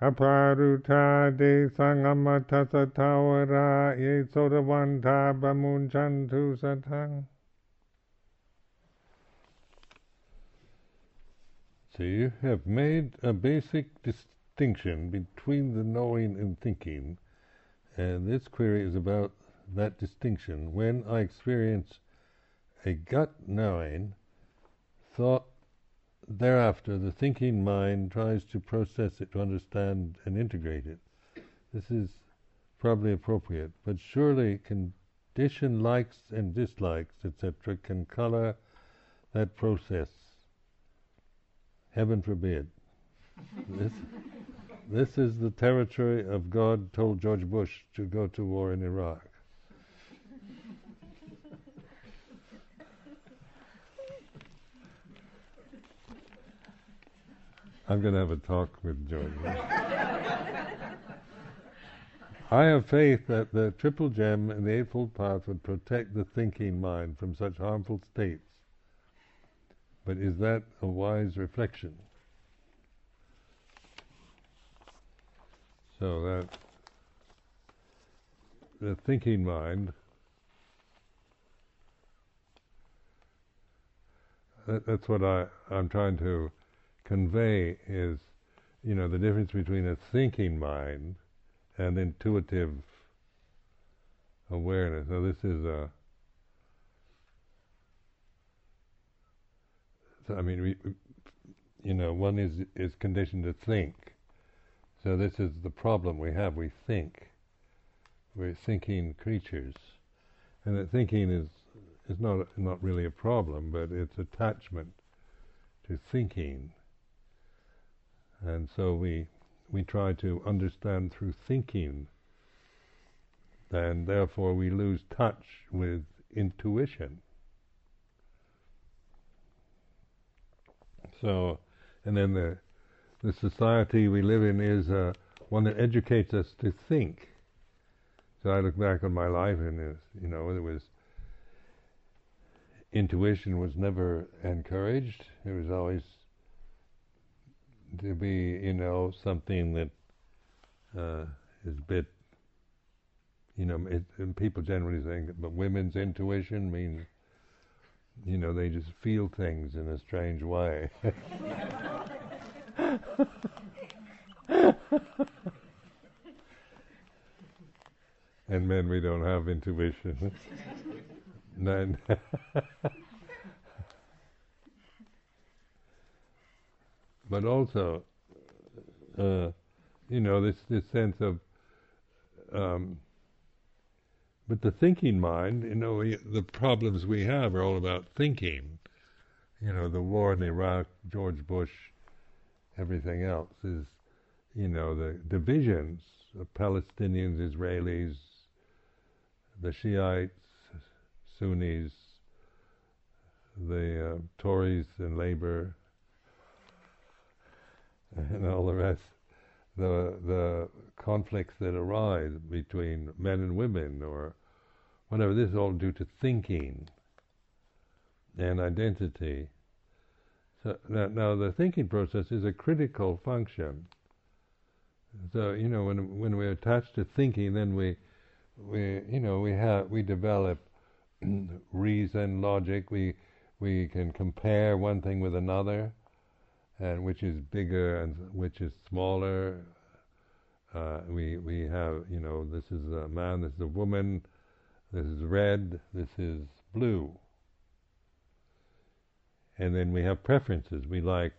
aparuta de ye sodavanta bamunchantu satang. So you have made a basic distinction between the knowing and thinking, and this query is about that distinction. When I experience a gut knowing, thought thereafter, the thinking mind tries to process it, to understand and integrate it. This is probably appropriate, but surely conditioned likes and dislikes, etc., can color that process. Heaven forbid. this, this is the territory of God told George Bush to go to war in Iraq. I'm going to have a talk with George. I have faith that the Triple Gem and the Eightfold Path would protect the thinking mind from such harmful states. But is that a wise reflection? So that the thinking mind, that, that's what I, I'm trying to convey is, you know, the difference between a thinking mind and intuitive awareness. So this is a. So I mean, we, you know, one is is conditioned to think. So this is the problem we have. We think. We're thinking creatures, and that thinking is is not not really a problem, but it's attachment to thinking and so we we try to understand through thinking, and therefore we lose touch with intuition. So, and then the the society we live in is uh, one that educates us to think. So I look back on my life, and it, you know, it was intuition was never encouraged. It was always to be, you know, something that uh, is a bit, you know, it, and people generally think, but women's intuition means, you know, they just feel things in a strange way. and men, we don't have intuition. but also, uh, you know, this this sense of, um, but the thinking mind, you know, we, the problems we have are all about thinking. You know, the war in Iraq, George Bush, everything else is, you know, the divisions of Palestinians, Israelis, the Shiites, Sunnis, the uh, Tories and Labour, and all the rest, the the conflicts that arise between men and women or whatever. This is all due to thinking and identity. So now, now the thinking process is a critical function. So you know when when we're attached to thinking, then we we you know we have we develop reason, logic. We we can compare one thing with another and which is bigger and which is smaller. Uh, we we have you know this is a man, this is a woman, this is red, this is blue, and then we have preferences. We like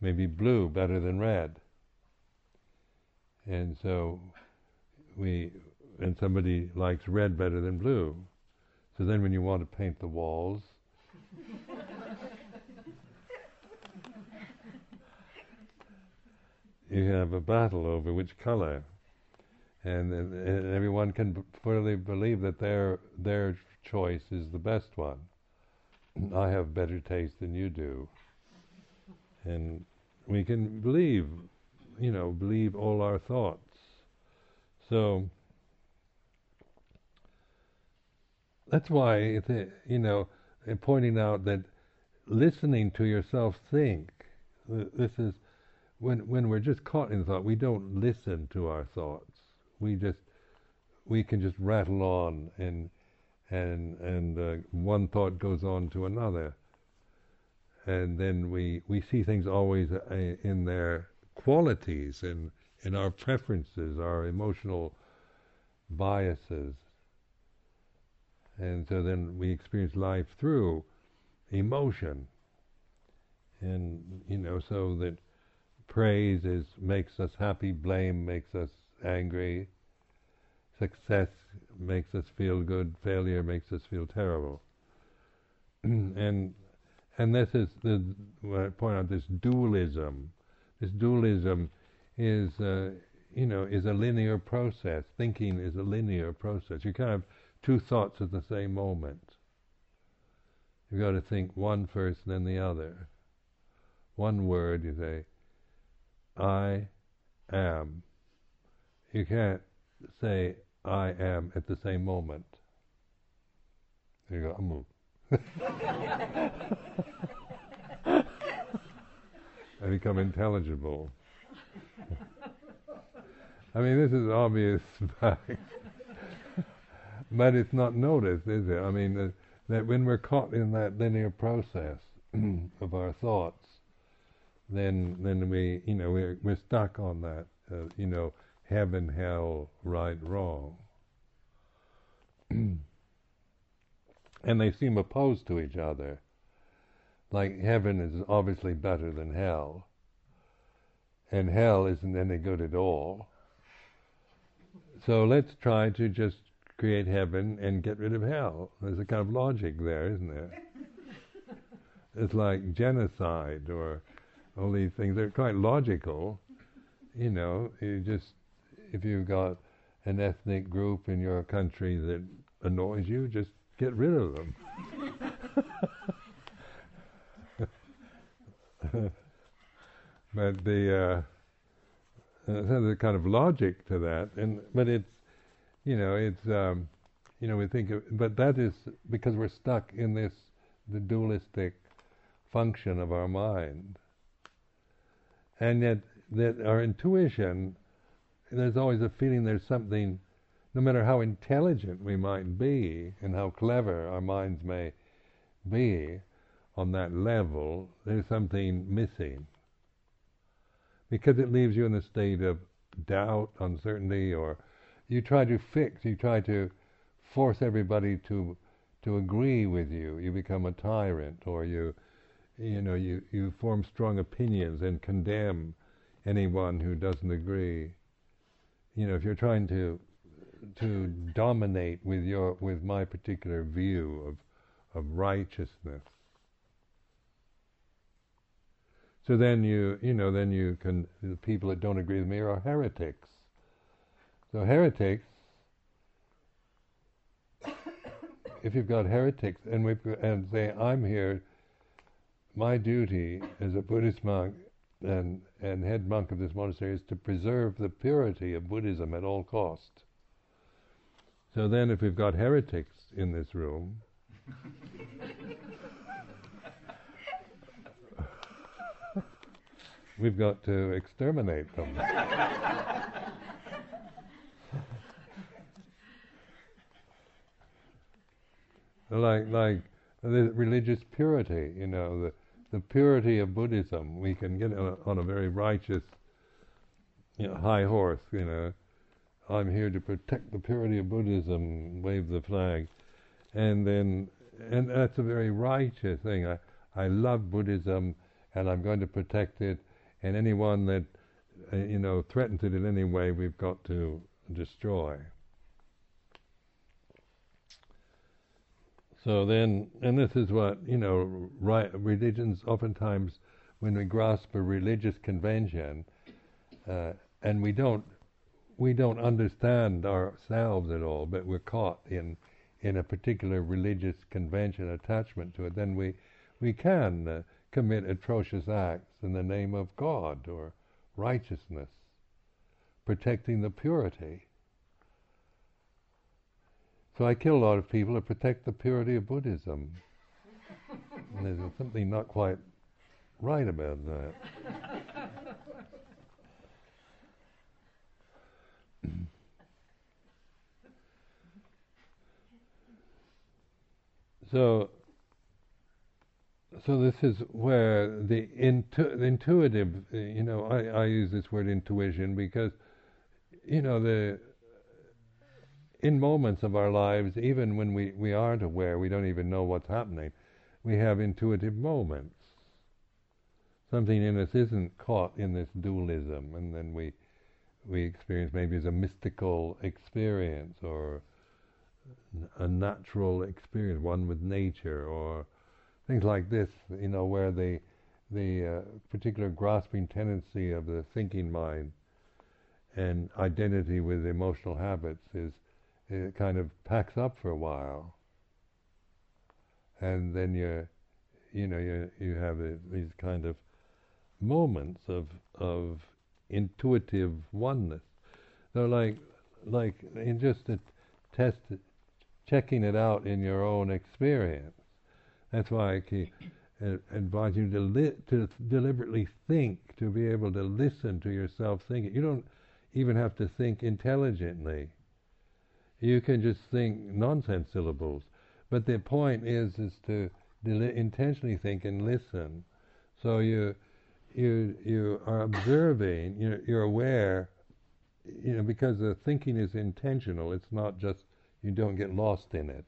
maybe blue better than red, and so we and somebody likes red better than blue. So then, when you want to paint the walls. you have a battle over which color. and, and everyone can fully believe that their their choice is the best one. I have better taste than you do, and we can believe, you know, believe all our thoughts. So that's why, you know, pointing out that listening to yourself think, this is when when we're just caught in thought, we don't listen to our thoughts. We just we can just rattle on and and and uh, one thought goes on to another, and then we we see things always uh, in their qualities and in our preferences, our emotional biases, and so then we experience life through emotion, and you know so that praise is makes us happy, blame makes us angry, success makes us feel good, failure makes us feel terrible. and and this is the point out this dualism. This dualism is uh, you know is a linear process. Thinking is a linear process. You can't have two thoughts at the same moment. You've got to think one first, then the other. One word, you say, I am. You can't say I am at the same moment. You go, move. I become intelligible. I mean, this is obvious but it's not noticed, is it? I mean, uh, that when we're caught in that linear process of our thoughts, then then we, you know, we're, we're stuck on that, uh, you know, heaven, hell, right, wrong. and they seem opposed to each other. Like heaven is obviously better than hell, and hell isn't any good at all. So let's try to just create heaven and get rid of hell. There's a kind of logic there, isn't there? it's like genocide or all these things. They're quite logical. You know, you just if you've got an ethnic group in your country that annoys you, just get rid of them. but the uh, there's a kind of logic to that, and but it's you know it's um, you know we think of, but that is because we're stuck in this the dualistic function of our mind, and yet that our intuition there's always a feeling there's something, no matter how intelligent we might be and how clever our minds may be on that level, there's something missing. Because it leaves you in a state of doubt, uncertainty, or you try to fix, you try to force everybody to to agree with you. You become a tyrant, or you, you know, you, you form strong opinions and condemn anyone who doesn't agree you know, if you're trying to to dominate with your with my particular view of of righteousness. So then you you know then you can the people that don't agree with me are heretics. So heretics if you've got heretics and we and say I'm here my duty as a Buddhist monk and, and head monk of this monastery is to preserve the purity of Buddhism at all cost. So then, if we've got heretics in this room, we've got to exterminate them. like like the religious purity, you know, the the purity of Buddhism. We can get on a very righteous, you know, high horse. You know, I'm here to protect the purity of Buddhism. Wave the flag, and then, and that's a very righteous thing. I I love Buddhism, and I'm going to protect it. And anyone that uh, you know threatens it in any way, we've got to destroy. So then, and this is what, you know, right, religions oftentimes, when we grasp a religious convention, uh, and we don't, we don't understand ourselves at all, but we're caught in in a particular religious convention attachment to it, then we we can uh, commit atrocious acts in the name of God or righteousness, protecting the purity. So I kill a lot of people to protect the purity of Buddhism. there's something not quite right about that. so, so this is where the, intu- the intuitive, you know, I, I use this word intuition because, you know, the in moments of our lives, even when we, we aren't aware, we don't even know what's happening, we have intuitive moments. Something in us isn't caught in this dualism, and then we we experience maybe as a mystical experience or a natural experience, one with nature, or things like this. You know, where the the uh, particular grasping tendency of the thinking mind and identity with emotional habits is it kind of packs up for a while, and then you, you know, you you have these kind of moments of of intuitive oneness. So like like in just a test, checking it out in your own experience. That's why I keep, uh, advise you to, li- to deliberately think, to be able to listen to yourself thinking. You don't even have to think intelligently you can just think nonsense syllables. But the point is, is to deli- intentionally think and listen. So you, you, you are observing. You're, you're aware. You know, because the thinking is intentional. It's not just you don't get lost in it.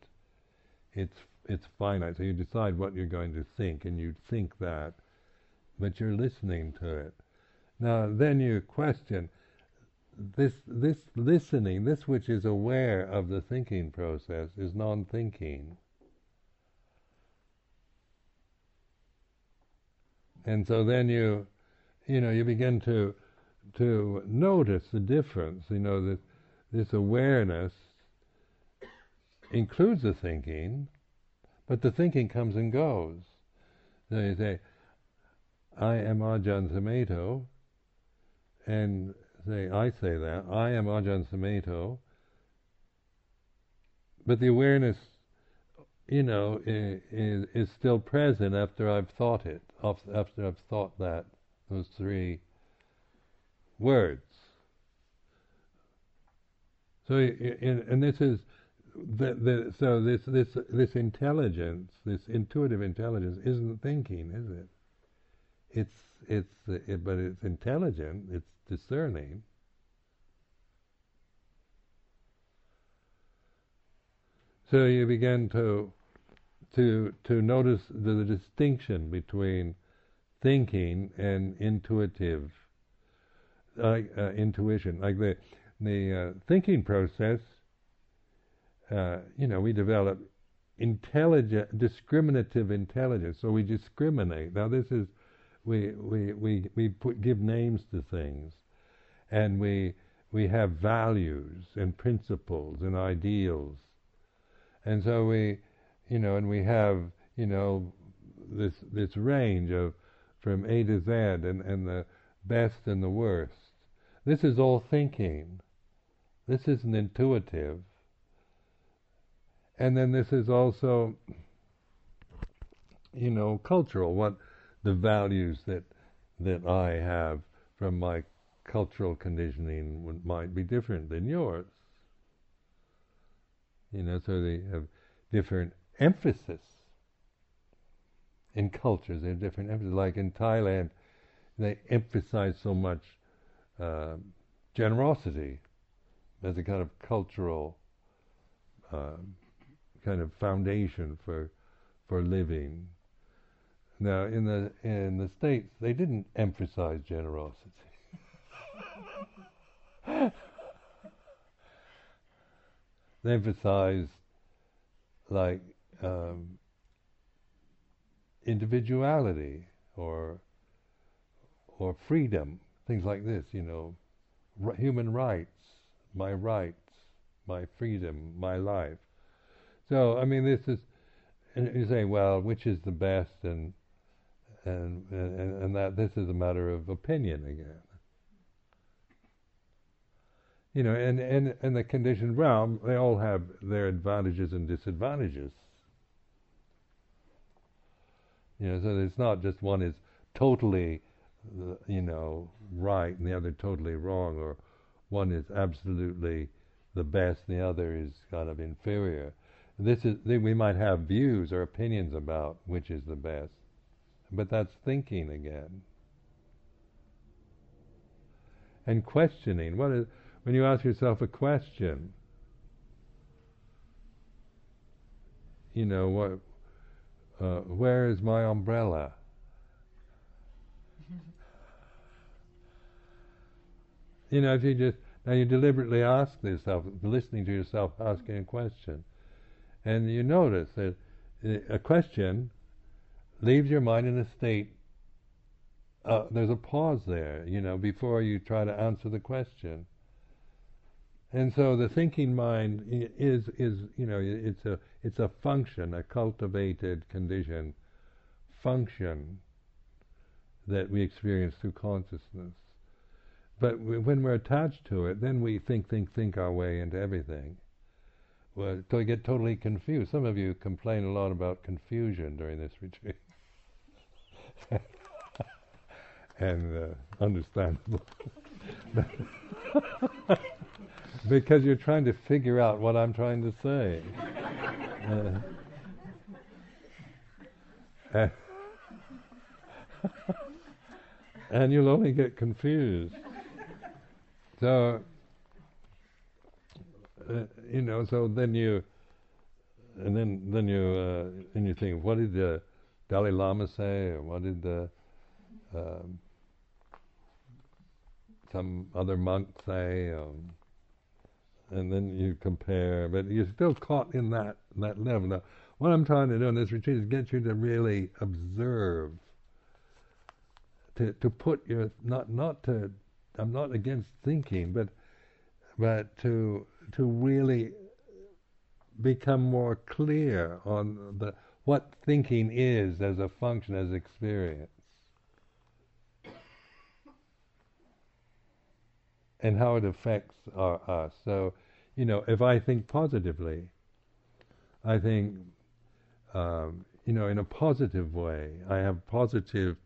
It's it's finite. So you decide what you're going to think, and you think that, but you're listening to it. Now, then you question this this listening, this which is aware of the thinking process, is non-thinking. And so then you, you know, you begin to to notice the difference. You know that this awareness includes the thinking, but the thinking comes and goes. So you say, "I am Ajahn Sumedho," and say, I say that, I am Ajahn Sumedho, but the awareness, you know, is, is still present after I've thought it, after I've thought that, those three words. So, and this is, the, the, so this, this, this intelligence, this intuitive intelligence, isn't thinking, is it? It's, it's, it, but it's intelligent. It's discerning, so you begin to to to notice the, the distinction between thinking and intuitive like uh, intuition. Like the the uh, thinking process uh, you know we develop intelligent discriminative intelligence. So we discriminate. Now this is we we we we put, give names to things, and we we have values and principles and ideals, and so we, you know, and we have you know this this range of from A to Z and and the best and the worst. This is all thinking. This isn't intuitive. And then this is also, you know, cultural. What the values that that I have from my cultural conditioning might be different than yours. You know, so they have different emphasis in cultures. They have different emphasis. Like in Thailand, they emphasize so much uh, generosity as a kind of cultural uh, kind of foundation for for living now, in the in the states, they didn't emphasize generosity. they emphasized like um, individuality or or freedom, things like this. You know, r- human rights. my rights, my freedom, my life. So, I mean, this is, and you say, well, which is the best, and and and, and that this is a matter of opinion again. You know, and and and the conditioned realm, they all have their advantages and disadvantages. You know, so it's not just one is totally, you know, right and the other totally wrong, or one is absolutely the best and the other is kind of inferior. This is we might have views or opinions about which is the best, but that's thinking again. And questioning. What is when you ask yourself a question? You know what? Uh, where is my umbrella? you know, if you just now you deliberately ask yourself, listening to yourself asking a question, and you notice that a question leaves your mind in a state. Uh, there's a pause there, you know, before you try to answer the question. And so the thinking mind is is you know it's a it's a function, a cultivated condition, function that we experience through consciousness. But when we're attached to it, then we think, think, think our way into everything. Well, so we get totally confused. Some of you complain a lot about confusion during this retreat. and uh, understandable. because you're trying to figure out what I'm trying to say. Uh, and you'll only get confused. So, uh, you know, so then you, and then then you uh, then you think, what did the Dalai Lama say, or what did the um, some other monk say, um, and then you compare, but you're still caught in that that level. Now, what I'm trying to do in this retreat is get you to really observe, to to put your not not to I'm not against thinking, but but to to really become more clear on the what thinking is as a function, as experience, and how it affects our, us. So, you know, if I think positively, I think, um, you know, in a positive way. I have positive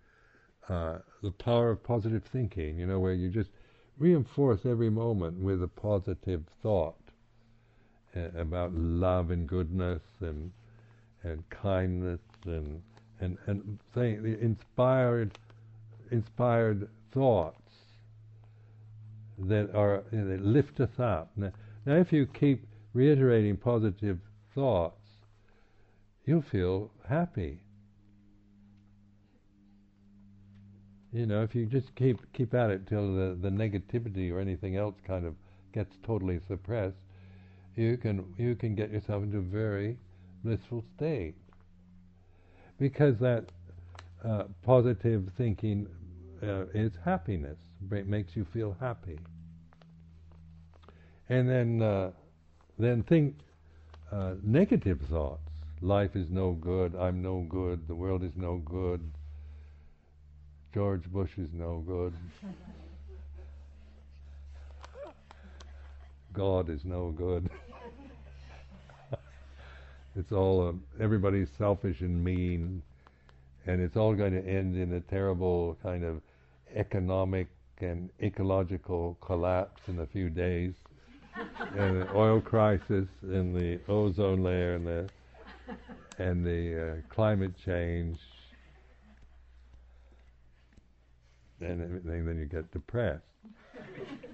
uh, the power of positive thinking, you know, where you just reinforce every moment with a positive thought about love and goodness and and kindness and and and the inspired inspired thoughts that are you know, that lift us up. Now, now, if you keep reiterating positive thoughts, you'll feel happy You know, if you just keep keep at it till the, the negativity or anything else kind of gets totally suppressed, you can you can get yourself into a very blissful state. Because that uh, positive thinking uh, is happiness, it makes you feel happy. And then uh, then think uh, negative thoughts. Life is no good. I'm no good. The world is no good George Bush is no good. God is no good. it's all um, everybody's selfish and mean, and it's all going to end in a terrible kind of economic and ecological collapse in a few days, and the oil crisis, and the ozone layer, and the and the uh, climate change, and everything, then you get depressed.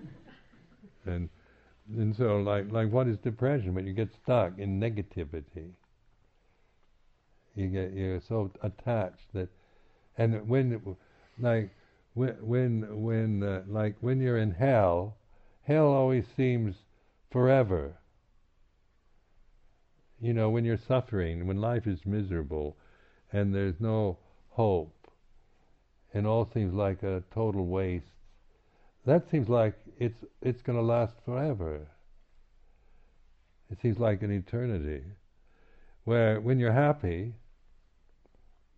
and and so, like like what is depression? When you get stuck in negativity, you get you're so attached that, and when like when when uh, like when you're in hell, hell always seems forever. You know, when you're suffering, when life is miserable, and there's no hope, and all seems like a total waste, that seems like it's it's going to last forever. It seems like an eternity. Where when you're happy,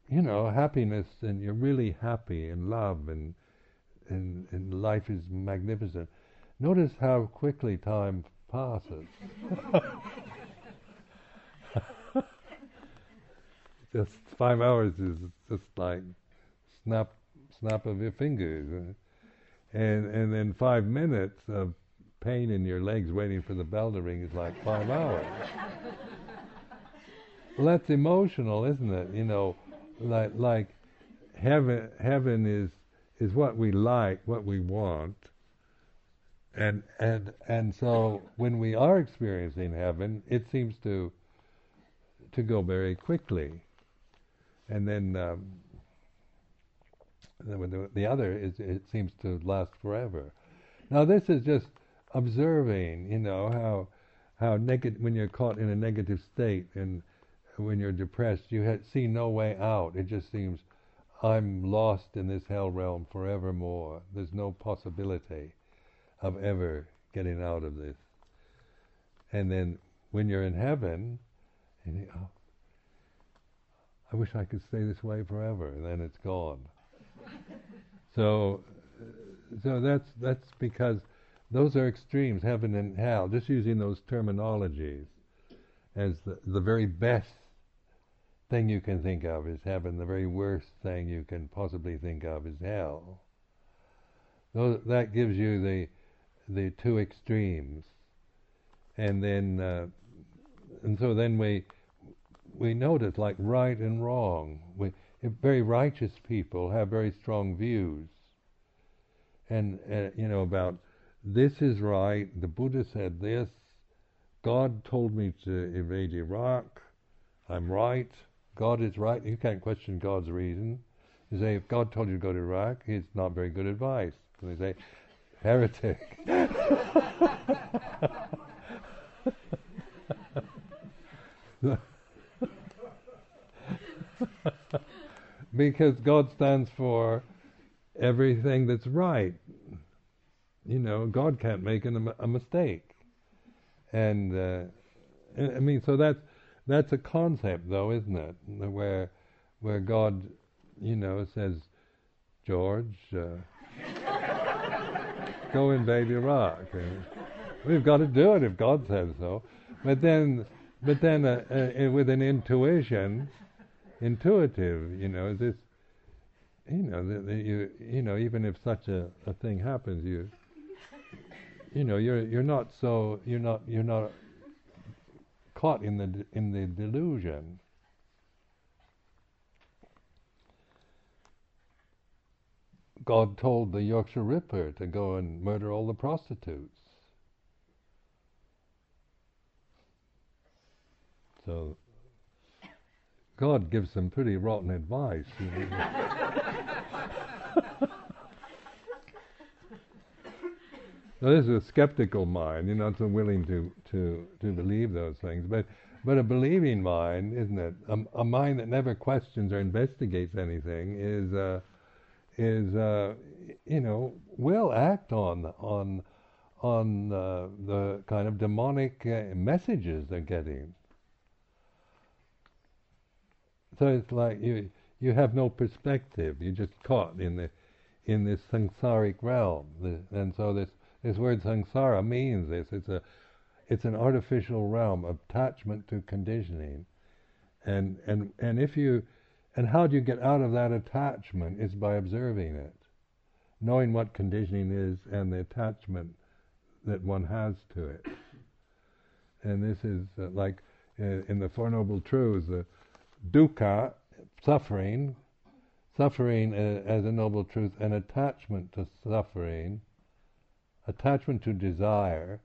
you know, happiness and you're really happy and love and and, and life is magnificent. Notice how quickly time passes. just five hours is just like snap snap of your fingers, and and then five minutes of pain in your legs waiting for the bell to ring is like five hours. well, that's emotional, isn't it? You know, like like heaven heaven is is what we like, what we want. And and and so when we are experiencing heaven, it seems to to go very quickly. And then um, the, the other is it seems to last forever. Now this is just observing, you know, how how negative when you're caught in a negative state and when you're depressed, you see no way out. It just seems I'm lost in this hell realm forevermore. There's no possibility of ever getting out of this. And then when you're in heaven, you, oh, I wish I could stay this way forever, and then it's gone. So, so that's that's because those are extremes, heaven and hell. Just using those terminologies as the the very best thing you can think of is heaven. The very worst thing you can possibly think of is hell. So that gives you the the two extremes, and then uh, and so then we we notice like right and wrong. We very righteous people have very strong views, and uh, you know about this is right. The Buddha said this. God told me to invade Iraq. I'm right. God is right. You can't question God's reason. You say, if God told you to go to Iraq, it's not very good advice. And they say, heretic. because God stands for everything that's right. You know, God can't make an, a mistake. And uh, I mean, so that's that's a concept, though, isn't it? Where, where God, you know, says, George, uh, go invade Iraq. And we've got to do it if God says so. But then, but then, uh, uh, with an intuition, intuitive, you know, this, you know, the, you, you know, even if such a, a thing happens, you, you know, you're you're not so you're not you're not caught in the in the delusion. God told the Yorkshire Ripper to go and murder all the prostitutes. So God gives some pretty rotten advice. Now, this is a skeptical mind. You're not so willing to, to, to believe those things. But, but a believing mind, isn't it? A, a mind that never questions or investigates anything is, uh, is uh, you know, will act on, on, on uh, the kind of demonic uh, messages they're getting. So it's like you, you have no perspective. You're just caught in the in this samsaric realm, and so this this word samsara means this. It's a it's an artificial realm of attachment to conditioning. And and and if you and how do you get out of that attachment is by observing it. Knowing what conditioning is and the attachment that one has to it. And this is uh, like uh, in the Four Noble Truths, the dukkha, suffering, suffering as a noble truth, an attachment to suffering attachment to desire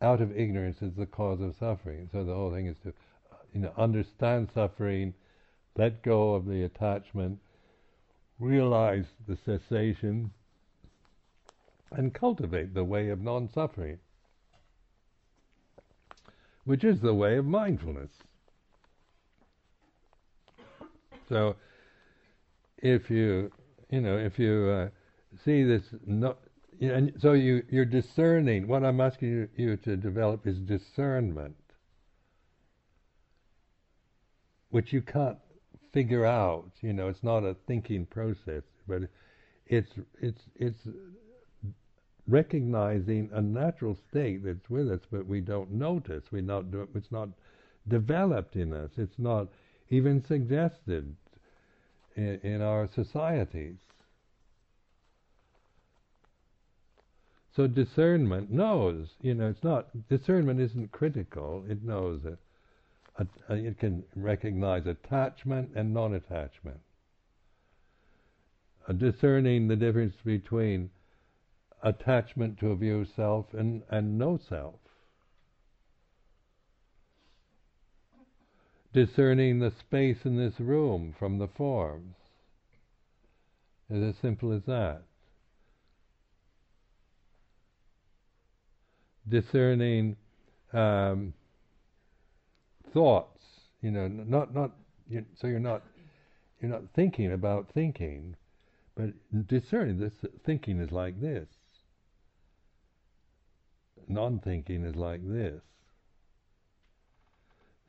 out of ignorance is the cause of suffering. So the whole thing is to, you know, understand suffering, let go of the attachment, realize the cessation, and cultivate the way of non-suffering, which is the way of mindfulness. So, if you, you know, if you uh, see this no, and so you, you're discerning. What I'm asking you, you to develop is discernment, which you can't figure out. You know, it's not a thinking process, but it's it's it's recognizing a natural state that's with us, but we don't notice. We not it's not developed in us. It's not even suggested in, in our societies. So discernment knows, you know, it's not, discernment isn't critical, it knows it. Uh, uh, it can recognize attachment and non attachment. Uh, discerning the difference between attachment to a view of self and, and no self. Discerning the space in this room from the forms. It's as simple as that. Discerning um, thoughts, you know, not not so you're not you're not thinking about thinking, but discerning this thinking is like this non-thinking is like this.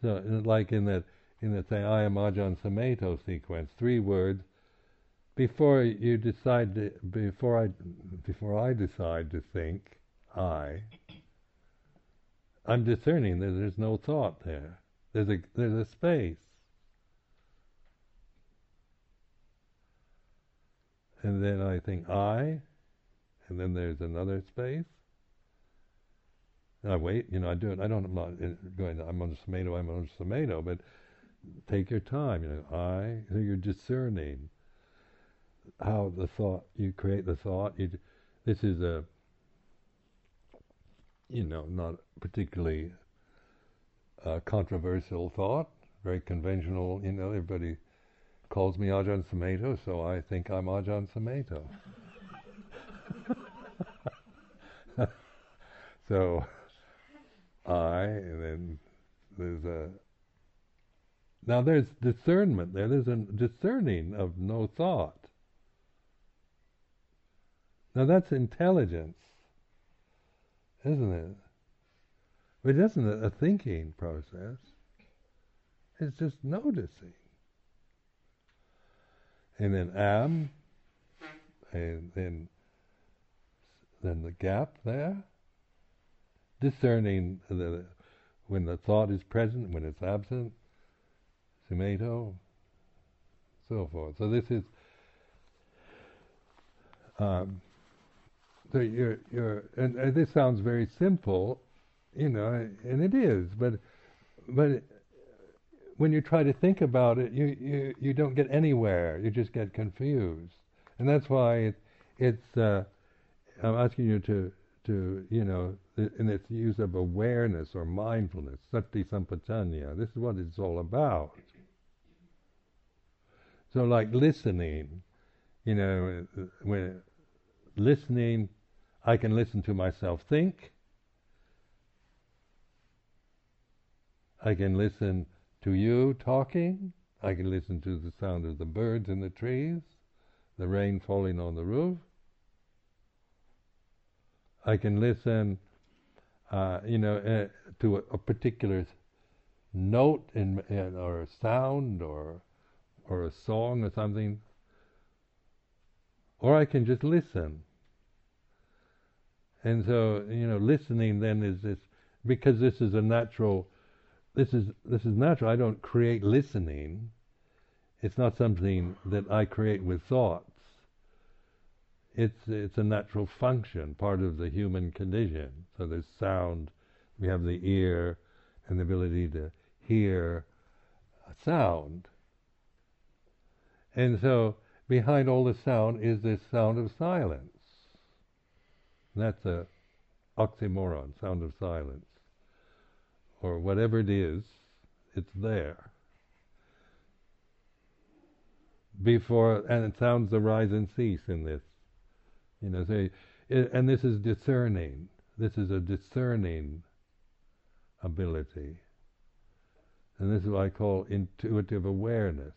So, like in that, in the say, I am Ajahn Sumedho sequence, three words. Before you decide, to, before I, before I decide to think, I, I'm discerning that there's no thought there. There's a there's a space. And then I think I, and then there's another space, and I wait, you know, I do it. I don't, I'm not eh, going, I'm on Sumedho, I'm on Sumedho, but take your time, you know, I, so you're discerning how the thought, you create the thought, you, this is a, you know, not particularly controversial thought, very conventional, you know, everybody calls me Ajahn Sumedho, so I think I'm Ajahn Sumedho. so, I, and then there's a. Now there's discernment there. There's a discerning of no thought. Now that's intelligence, isn't it? It isn't a thinking process. It's just noticing. And then am, and then then the gap there, discerning the, when the thought is present, when it's absent, sumedho, so forth. So this is um, so you're you're and, and, this sounds very simple, you know, and it is, but but when you try to think about it, you you, you don't get anywhere. You just get confused, and that's why it, it's. Uh, I'm asking you to to, you know, in its use of awareness or mindfulness, sati sampajañña. This is what it's all about. So, like listening, you know, when listening, I can listen to myself think. I can listen to you talking. I can listen to the sound of the birds in the trees, the rain falling on the roof. I can listen, uh, you know, uh, to a, a, particular note in, in, or a sound or or a song or something, or I can just listen. And so, you know, listening then is this because this is a natural. This is this is natural. I don't create listening. It's not something that I create with thought it's it's a natural function, part of the human condition. So there's sound, we have the ear and the ability to hear sound. And so behind all the sound is this sound of silence. And that's a oxymoron, sound of silence. Or whatever it is, it's there. Before and sounds arise and cease in this you know, say, and this is discerning. This is a discerning ability. And this is what I call intuitive awareness.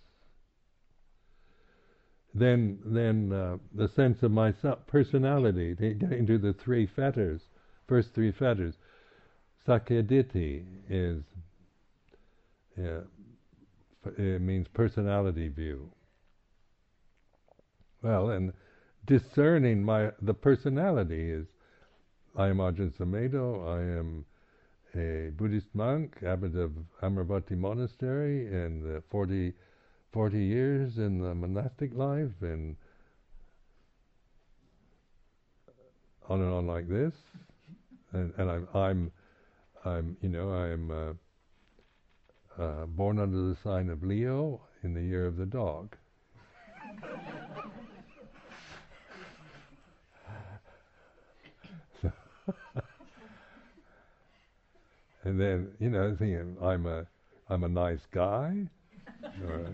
then then uh, the sense of myself, personality, getting to the three fetters, first three fetters. Sakkayaditthi is yeah, it means personality view. Well, and discerning my the personality is I am Ajahn Sumedho, I am a Buddhist monk, abbot of Amaravati Monastery, and uh, 40, 40 years in the monastic life, and on and on like this. And, and I'm, I'm, I'm, you know, I'm uh, uh, born under the sign of Leo in the year of the dog. and then you know thinking I'm a I'm a nice guy, or,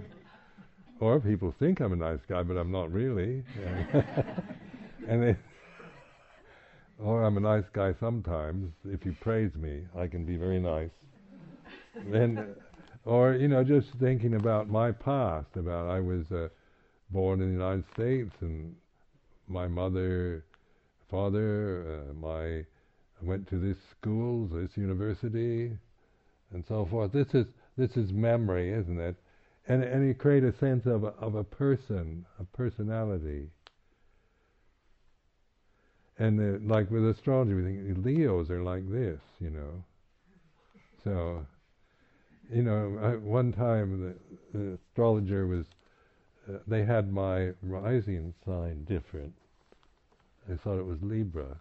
or people think I'm a nice guy, but I'm not really, and then, or I'm a nice guy sometimes. If you praise me, I can be very nice. then, or you know, just thinking about my past, about I was uh, born in the United States and my mother, father, uh, my went to this school, this university, and so forth. This is this is memory, isn't it? And and you create a sense of a, of a person, a personality. And the, like with astrology, we think Leos are like this, you know. So, you know, I, one time the, the astrologer was, uh, they had my rising sign different. I thought it was Libra.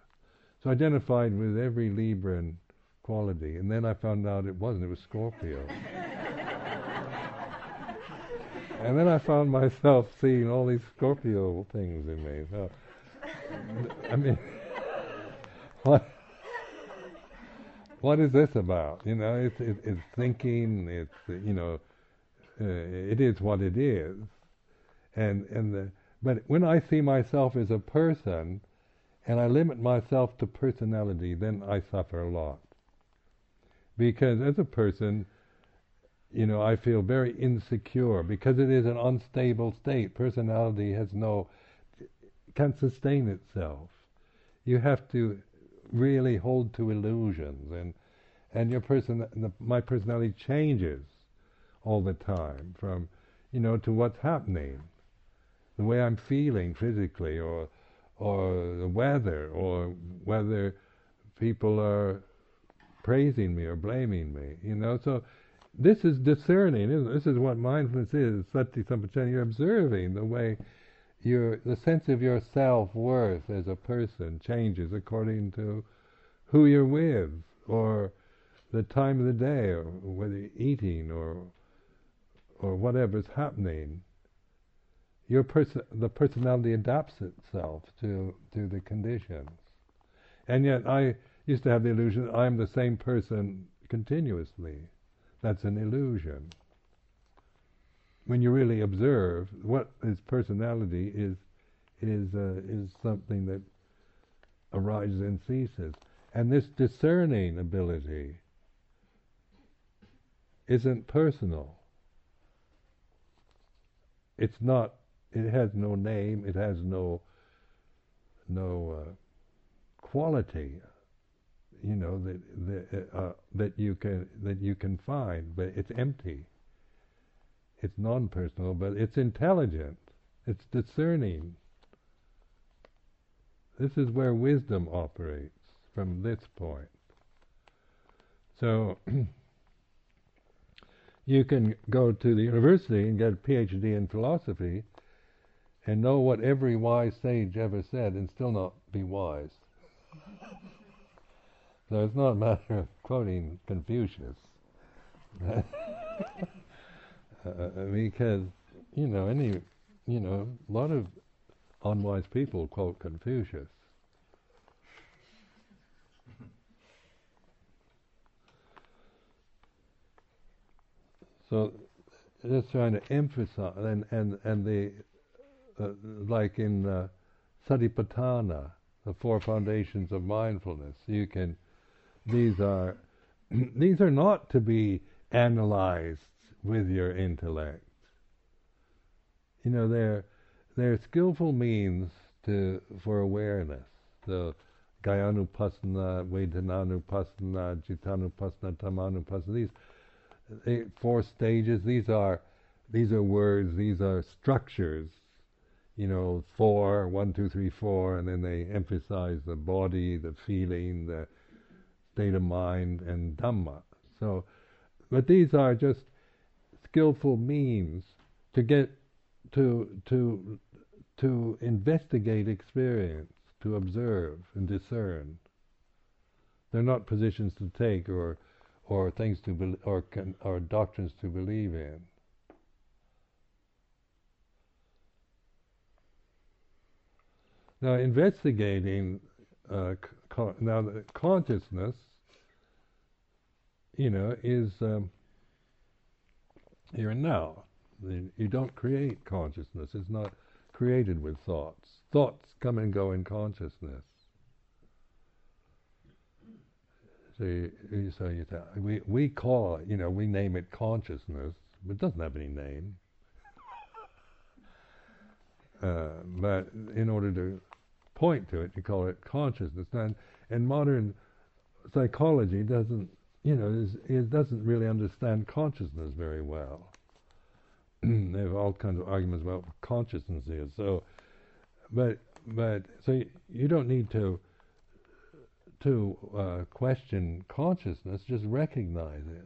So I identified with every Libran quality, and then I found out it wasn't, it was Scorpio. and then I found myself seeing all these Scorpio things in me. So, I mean, what, what is this about? You know, it's, it, it's thinking, it's, you know, uh, it is what it is. And, and the, but when I see myself as a person, and I limit myself to personality, then I suffer a lot. Because as a person, you know, I feel very insecure because it is an unstable state. Personality has no, can't sustain itself. You have to really hold to illusions, and and your person, the, my personality changes all the time from, you know, to what's happening, the way I'm feeling physically, or or the weather, or whether people are praising me or blaming me. You know, so this is discerning. isn't it? This is what mindfulness is. Sati sampajañña. You're observing the way your the sense of your self worth as a person changes according to who you're with, or the time of the day, or whether you're eating, or or whatever's happening your person, the personality adapts itself to to the conditions, and yet I used to have the illusion that I'm the same person continuously. That's an illusion. When you really observe what is personality is is uh, is something that arises and ceases, and this discerning ability isn't personal. It's not it has no name. It has no no uh, quality. You know that that, uh, that you can that you can find, but it's empty. It's non-personal, but it's intelligent. It's discerning. This is where wisdom operates from this point. So you can go to the university and get a PhD in philosophy and know what every wise sage ever said and still not be wise. so it's not a matter of quoting Confucius. uh, because, you know, any, you know, a lot of unwise people quote Confucius. So just trying to emphasize, and, and, and the uh, like in uh, Satipatthana, the four foundations of mindfulness. You can, these are, these are not to be analyzed with your intellect. You know, they're they're skillful means to for awareness. So Kayanupassana, Vedananupassana, Cittanupassana, Dhammanupassana, these eight, four stages, these are these are words, these are structures, you know, four, one, two, three, four, and then they emphasize the body, the feeling, the state of mind, and Dhamma. So, but these are just skillful means to get to to to investigate experience, to observe and discern. They're not positions to take or or things to be, or or doctrines to believe in. Now, investigating uh, now the consciousness, you know, is um, here and now. You don't create consciousness. It's not created with thoughts. Thoughts come and go in consciousness. So, you, so you we we call it, you know, we name it consciousness, but it doesn't have any name. uh, but in order to point to it, you call it consciousness. And, and modern psychology doesn't, you know, is, it doesn't really understand consciousness very well. they have all kinds of arguments about what consciousness is. So, but but so you, you don't need to to uh, question consciousness. Just recognize it.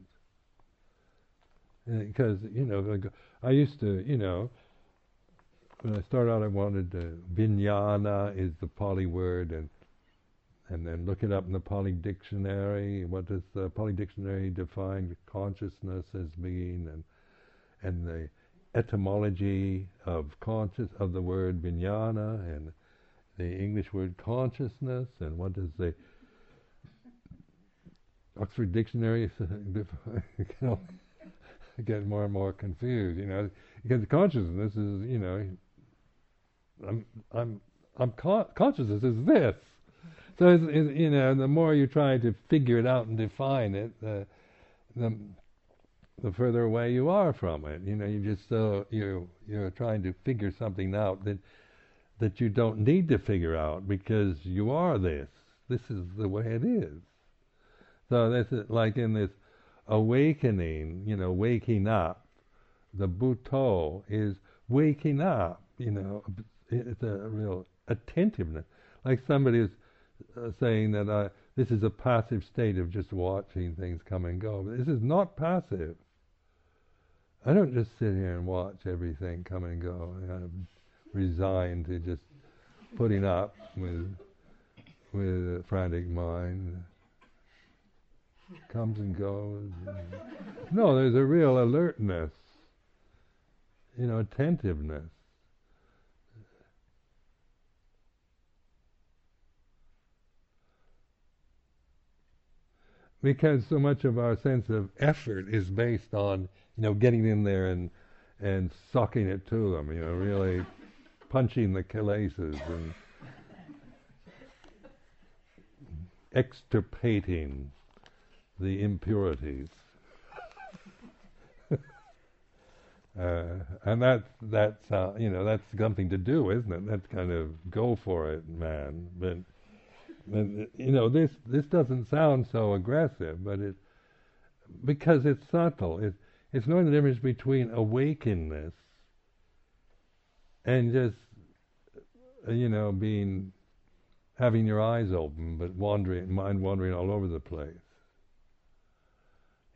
Because you know, I used to, you know, when I started out, I wanted to, vijnana is the Pali word, and and then look it up in the Pali dictionary. What does the Pali dictionary define consciousness as being, and and the etymology of conscious of the word vijnana and the English word consciousness, and what does the Oxford Dictionary get more and more confused, you know, because consciousness is, you know, I'm, I'm, I'm con- consciousness is this. So it's, it's, you know, the more you try to figure it out and define it, the, the the further away you are from it. You know, you just so you you're trying to figure something out that that you don't need to figure out because you are this. This is the way it is. So this is like in this awakening, you know, waking up. The Buddho is waking up. You know, it's a real attentiveness. Like somebody is uh, saying that uh, this is a passive state of just watching things come and go. But this is not passive. I don't just sit here and watch everything come and go. I'm resigned to just putting up with with a frantic mind. Comes and goes. No, there's a real alertness, you know, attentiveness. Because so much of our sense of effort is based on you know, getting in there and and sucking it to them, you know, really punching the kilesas and extirpating the impurities. uh, and that's that's uh, you know that's something to do, isn't it? That's kind of go for it, man. But you know this this doesn't sound so aggressive, but it because it's subtle. It it's knowing the difference between awakeness and just, you know, being, having your eyes open, but wandering, mind wandering all over the place.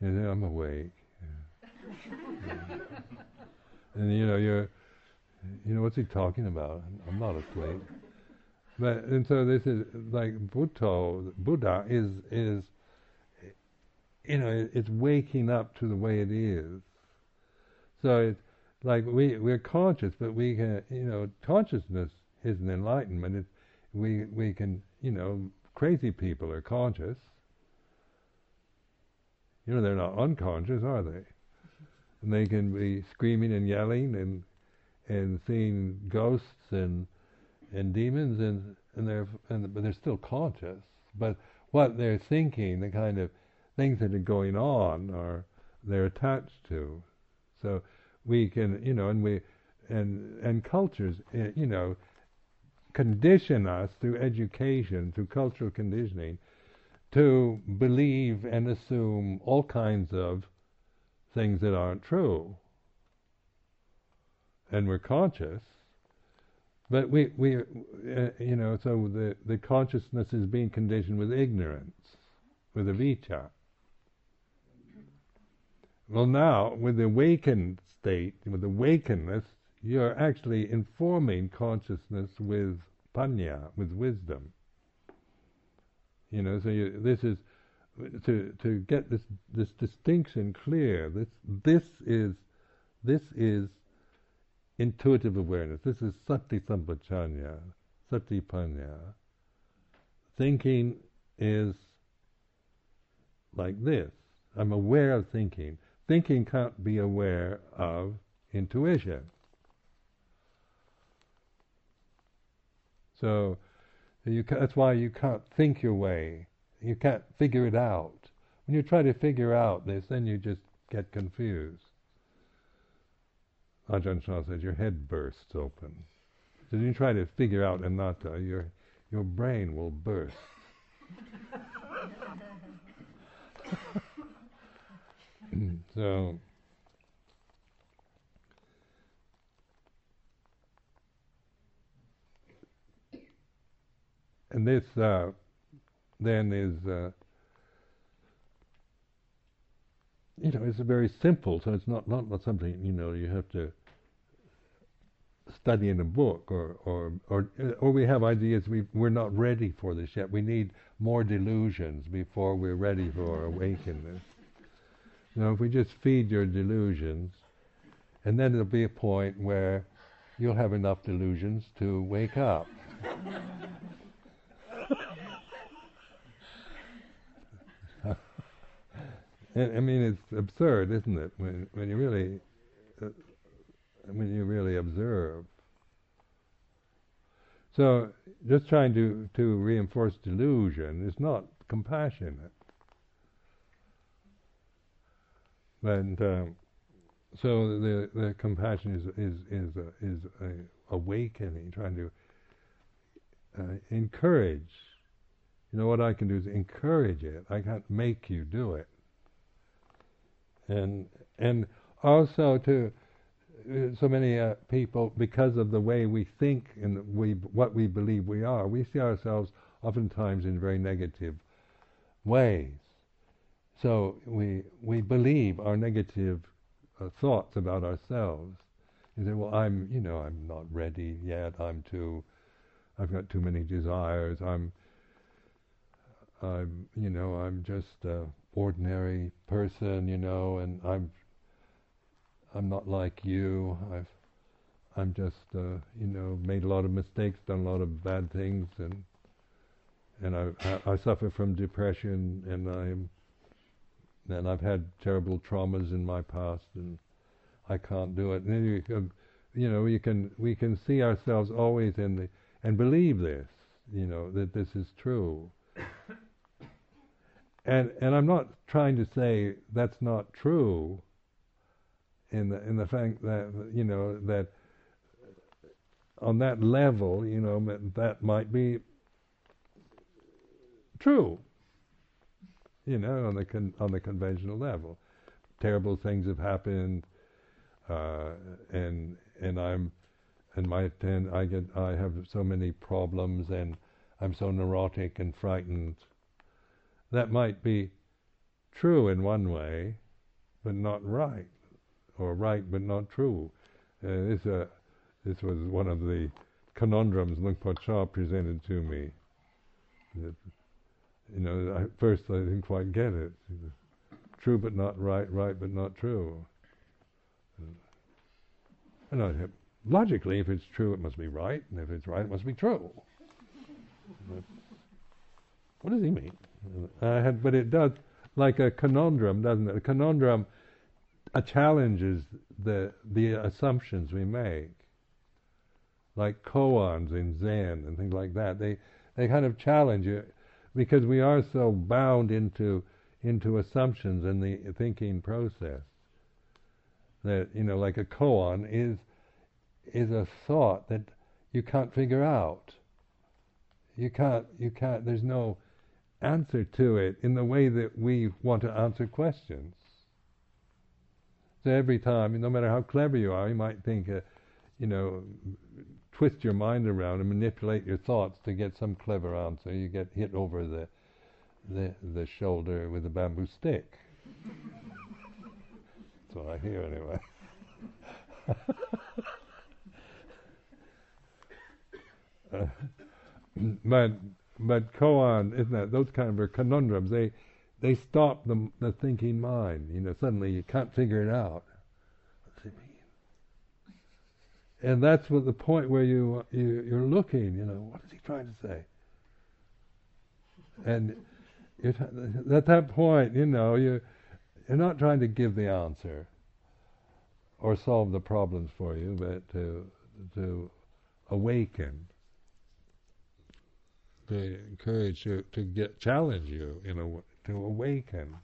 You know, I'm awake. Yeah. and you know, you're, you know, what's he talking about? I'm not asleep. But and so this is like Buddha. Buddha is is you know, it's waking up to the way it is. So it's like we we're conscious, but we can, you know, consciousness isn't enlightenment. It's we we can, you know, crazy people are conscious. You know, they're not unconscious, are they? And they can be screaming and yelling and and seeing ghosts and and demons and and they're and but they're still conscious. But what they're thinking, the kind of things that are going on are they're attached to. So we can, you know, and we and and cultures, eh, you know, condition us through education, through cultural conditioning, to believe and assume all kinds of things that aren't true. And we're conscious, but we, we uh, you know, so the, the consciousness is being conditioned with ignorance, with avijja. Well, now, with the awakened state, with awakenedness, you're actually informing consciousness with panya, with wisdom. You know, so you, this is to to get this this distinction clear. This this is this is intuitive awareness. This is sati sampajañña, sati panya. Thinking is like this. I'm aware of thinking. Thinking can't be aware of intuition. So you that's why you can't think your way. You can't figure it out. When you try to figure out this, then you just get confused. Ajahn Chah says your head bursts open. So you try to figure out anatta, your your brain will burst. so and this uh, then is uh, you know it's very simple so it's not, not not something you know you have to study in a book or or or or we have ideas we we're not ready for this yet. We need more delusions before we're ready for awakeness. You know if we just feed your delusions and then there'll be a point where you'll have enough delusions to wake up. I mean, it's absurd, isn't it? When when you really uh, when you really observe. So, just trying to to reinforce delusion is not compassionate. And um, so the the compassion is is is a, is a awakening, trying to uh, encourage. You know what I can do is encourage it. I can't make you do it and and also to uh, so many uh, people because of the way we think and we what we believe we are we see ourselves oftentimes in very negative ways. So we we believe our negative uh, thoughts about ourselves you say well i'm you know i'm not ready yet. I'm too i've got too many desires. I'm i'm you know i'm just uh, ordinary person, you know, and I'm I'm not like you. I've I'm just uh, you know made a lot of mistakes, done a lot of bad things, and and I I, I suffer from depression, and I'm and I've had terrible traumas in my past, and I can't do it. And you can, you know, you can we can see ourselves always in the and believe this, you know, that this is true and and I'm not trying to say that's not true. In the in the fact that you know that on that level, you know that might be true. You know, on the con- on the conventional level, terrible things have happened, uh, and and I'm and my and I get I have so many problems and I'm so neurotic and frightened that might be true in one way, but not right, or right but not true. Uh, this, uh, this was one of the conundrums Luang Por Chah presented to me. That, you know, at first I didn't quite get it. True but not right, right but not true. And I logically, if it's true, it must be right, and if it's right, it must be true. What does he mean? Uh, had, but it does, like a conundrum, doesn't it? A conundrum challenges the the assumptions we make, like koans in Zen and things like that. They they kind of challenge you because we are so bound into into assumptions in the thinking process that you know, like a koan is is a thought that you can't figure out. You can't, you can't, there's no answer to it in the way that we want to answer questions. So every time, no matter how clever you are, you might think, uh, you know, twist your mind around and manipulate your thoughts to get some clever answer. You get hit over the the, the shoulder with a bamboo stick. That's what I hear anyway. uh, but but koan, isn't that those kind of are conundrums? They they stop the the thinking mind. You know, suddenly you can't figure it out. What's it mean? And that's what the point where you, you you're looking. You know, what is he trying to say? And at that point, you know, you you're not trying to give the answer or solve the problems for you, but to to awaken to encourage you to get challenge you in a to awaken.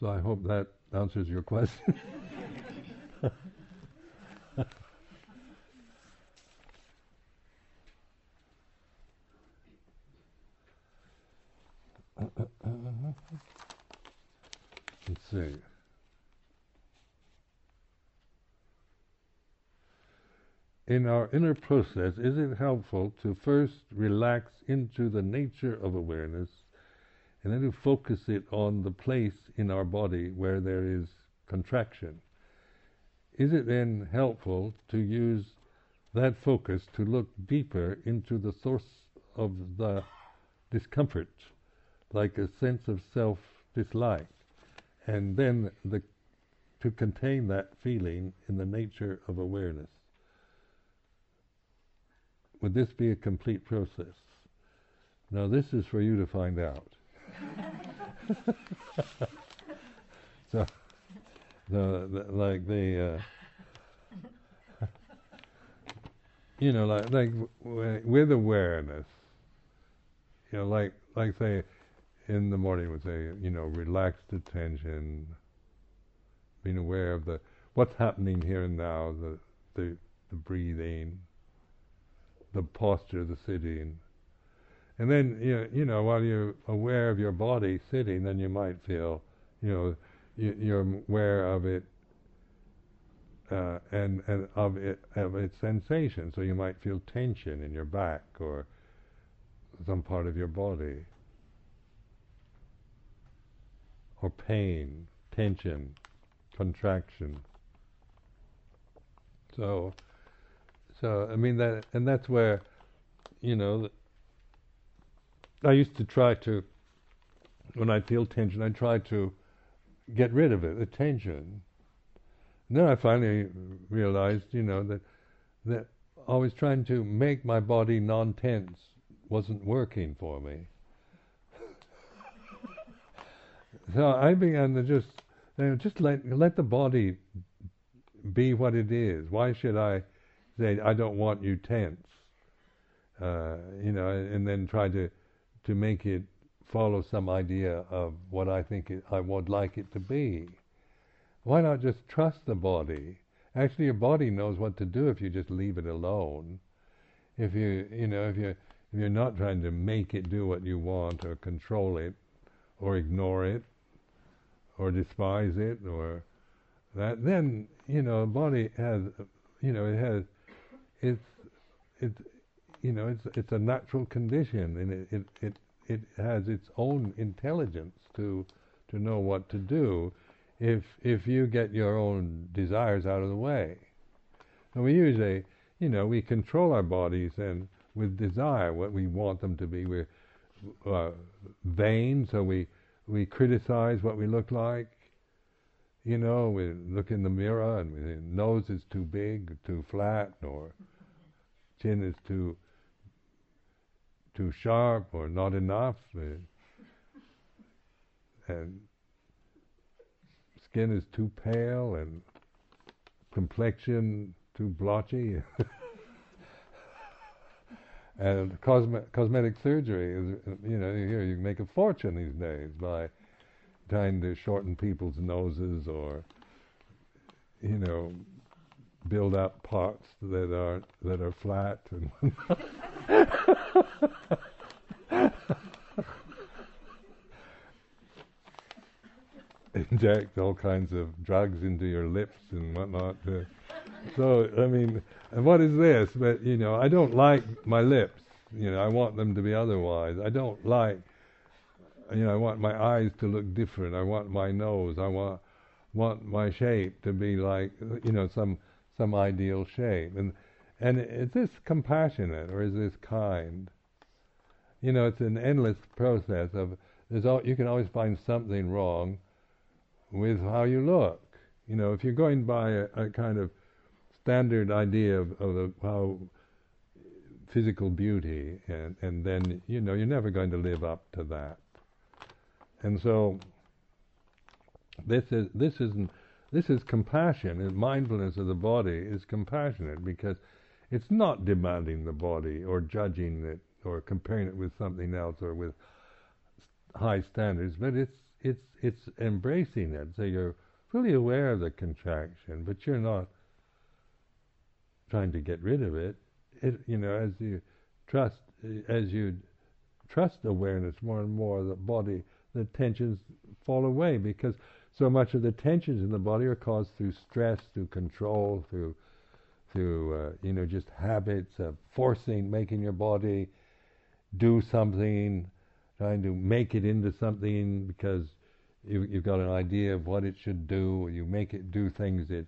So I hope that answers your question. Let's see. In our inner process, is it helpful to first relax into the nature of awareness and then to focus it on the place in our body where there is contraction? Is it then helpful to use that focus to look deeper into the source of the discomfort, like a sense of self dislike, and then the, to contain that feeling in the nature of awareness? Would this be a complete process? Now, this is for you to find out. so, the, the, like the, uh, you know, like like with awareness, you know, like like say, in the morning would say, you know, relaxed attention, being aware of the what's happening here and now, the the, the breathing, the posture of the sitting. And then, you know, you know, while you're aware of your body sitting, then you might feel, you know, you, are aware of it uh, and, and of it of its sensation. So you might feel tension in your back or some part of your body, or pain, tension, contraction. So so I mean that, and that's where, you know, I used to try to, when I feel tension, I try to get rid of it, the tension. And then I finally realized, you know, that that I was trying to make my body non-tense wasn't working for me. so I began to just, you know, just let let the body be what it is. Why should I? Say, I don't want you tense, uh, you know, and then try to to make it follow some idea of what I think it, I would like it to be. Why not just trust the body? Actually, your body knows what to do if you just leave it alone. If you, you know, if you if you're not trying to make it do what you want or control it or ignore it or despise it or that, then you know, body has, you know, it has it's it's you know it's it's a natural condition and it, it it it has its own intelligence to to know what to do if if you get your own desires out of the way. And we usually you know we control our bodies and with desire what we want them to be. We're uh, vain, so we we criticize what we look like. You know, we look in the mirror and the nose is too big, too flat, or chin is too too sharp or not enough, and skin is too pale and complexion too blotchy. And cosme- cosmetic surgery is, you know, here you make a fortune these days by trying to shorten people's noses or, you know, build up parts that are that are flat and inject all kinds of drugs into your lips and whatnot. So I mean, and what is this? But you know, I don't like my lips. You know, I want them to be otherwise. I don't like. You know, I want my eyes to look different. I want my nose. I want want my shape to be like you know some some ideal shape. And and is this compassionate or is this kind? You know, it's an endless process of there's all, you can always find something wrong with how you look. You know, if you're going by a, a kind of standard idea of, of how physical beauty, and, and then you know you're never going to live up to that. And so this is this isn't this is compassion. And mindfulness of the body is compassionate because it's not demanding the body or judging it or comparing it with something else or with high standards, but it's it's it's embracing it. So you're fully aware of the contraction, but you're not trying to get rid of it. It you know as you trust as you trust awareness more and more, the body the tensions fall away because so much of the tensions in the body are caused through stress, through control, through through uh, you know just habits of forcing, making your body do something, trying to make it into something because you, you've got an idea of what it should do. You make it do things it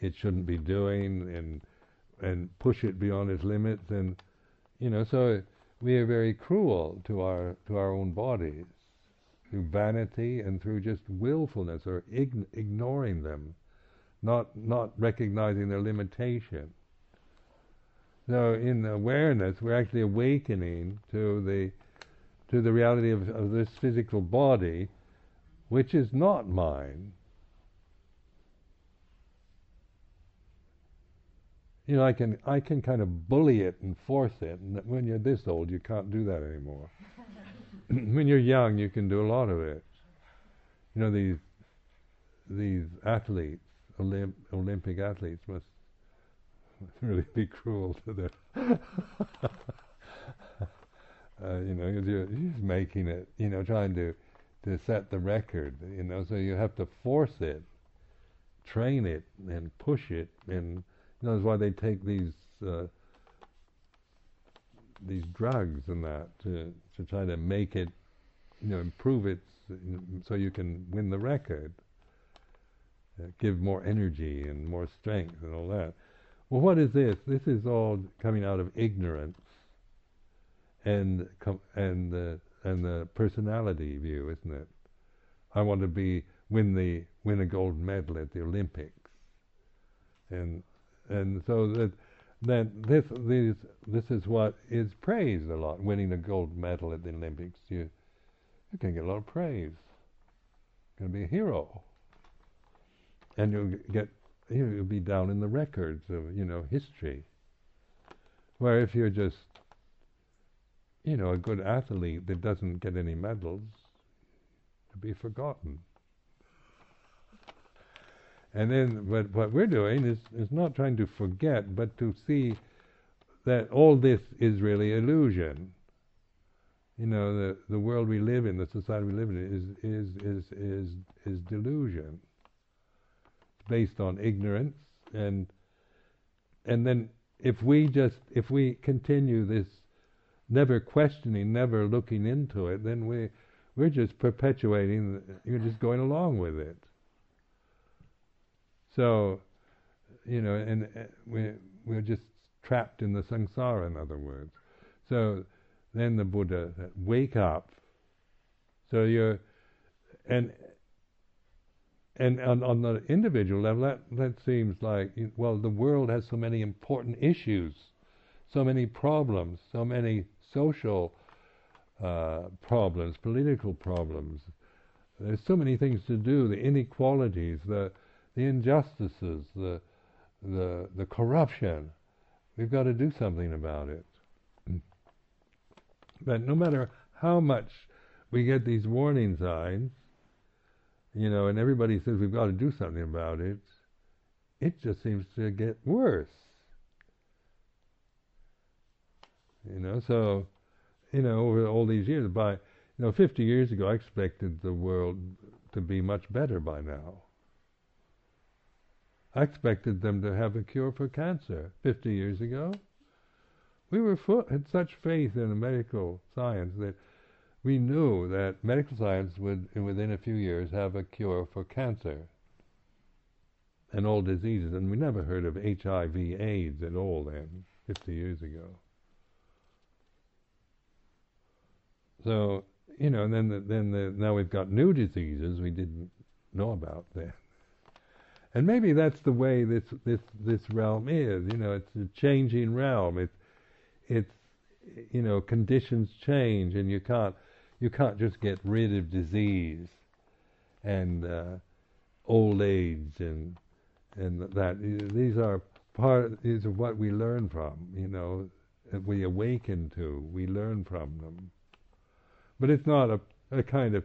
it shouldn't be doing, and and push it beyond its limits, and you know so we are very cruel to our to our own bodies through vanity and through just willfulness or ign- ignoring them, not not recognizing their limitation. So in awareness, we're actually awakening to the to the reality of, of this physical body, which is not mine. You know, I can I can kind of bully it and force it, and when you're this old, you can't do that anymore. when you're young, you can do a lot of it. You know these these athletes, Olymp- Olympic athletes, must really be cruel to them. uh, you know, you're, you're just making it. You know, trying to to set the record. You know, so you have to force it, train it, and push it, and you know that's why they take these. Uh, these drugs and that to to try to make it, you know, improve it so you can win the record, uh, give more energy and more strength and all that. Well, what is this? This is all coming out of ignorance and com- and the and the personality view, isn't it? I want to be win the win a gold medal at the Olympics, and and so that that this these this is what is praised a lot. Winning a gold medal at the Olympics, you you can get a lot of praise. You're going to be a hero, and you'll get you'll be down in the records of you know history. Where if you're just you know a good athlete that doesn't get any medals, to be forgotten. And then, but what we're doing is, is not trying to forget, but to see that all this is really illusion. You know, the the world we live in, the society we live in, is is is is is delusion. It's based on ignorance, and and then if we just if we continue this, never questioning, never looking into it, then we we're just perpetuating. You're just going along with it. So, you know, and uh, we we're just trapped in the samsara, in other words. So then the Buddha said, wake up. So you're, and and on, on the individual level, that that seems like well, the world has so many important issues, so many problems, so many social uh, problems, political problems. There's so many things to do. The inequalities, the the injustices, the the the corruption. We've got to do something about it. But no matter how much we get these warning signs, you know, and everybody says we've got to do something about it, it just seems to get worse. You know, so, you know, over all these years, by, you know, 50 years ago, I expected the world to be much better by now. I expected them to have a cure for cancer 50 years ago. We were full, had such faith in medical science that we knew that medical science would, within a few years, have a cure for cancer and all diseases. And we never heard of HIV/AIDS at all then, 50 years ago. So you know, and then the, then the, now we've got new diseases we didn't know about then. And maybe that's the way this this this realm is. You know, it's a changing realm. It's it's you know conditions change, and you can't you can't just get rid of disease and uh, old age and and that. These are part. These are what we learn from. You know, that we awaken to. We learn from them. But it's not a, a kind of,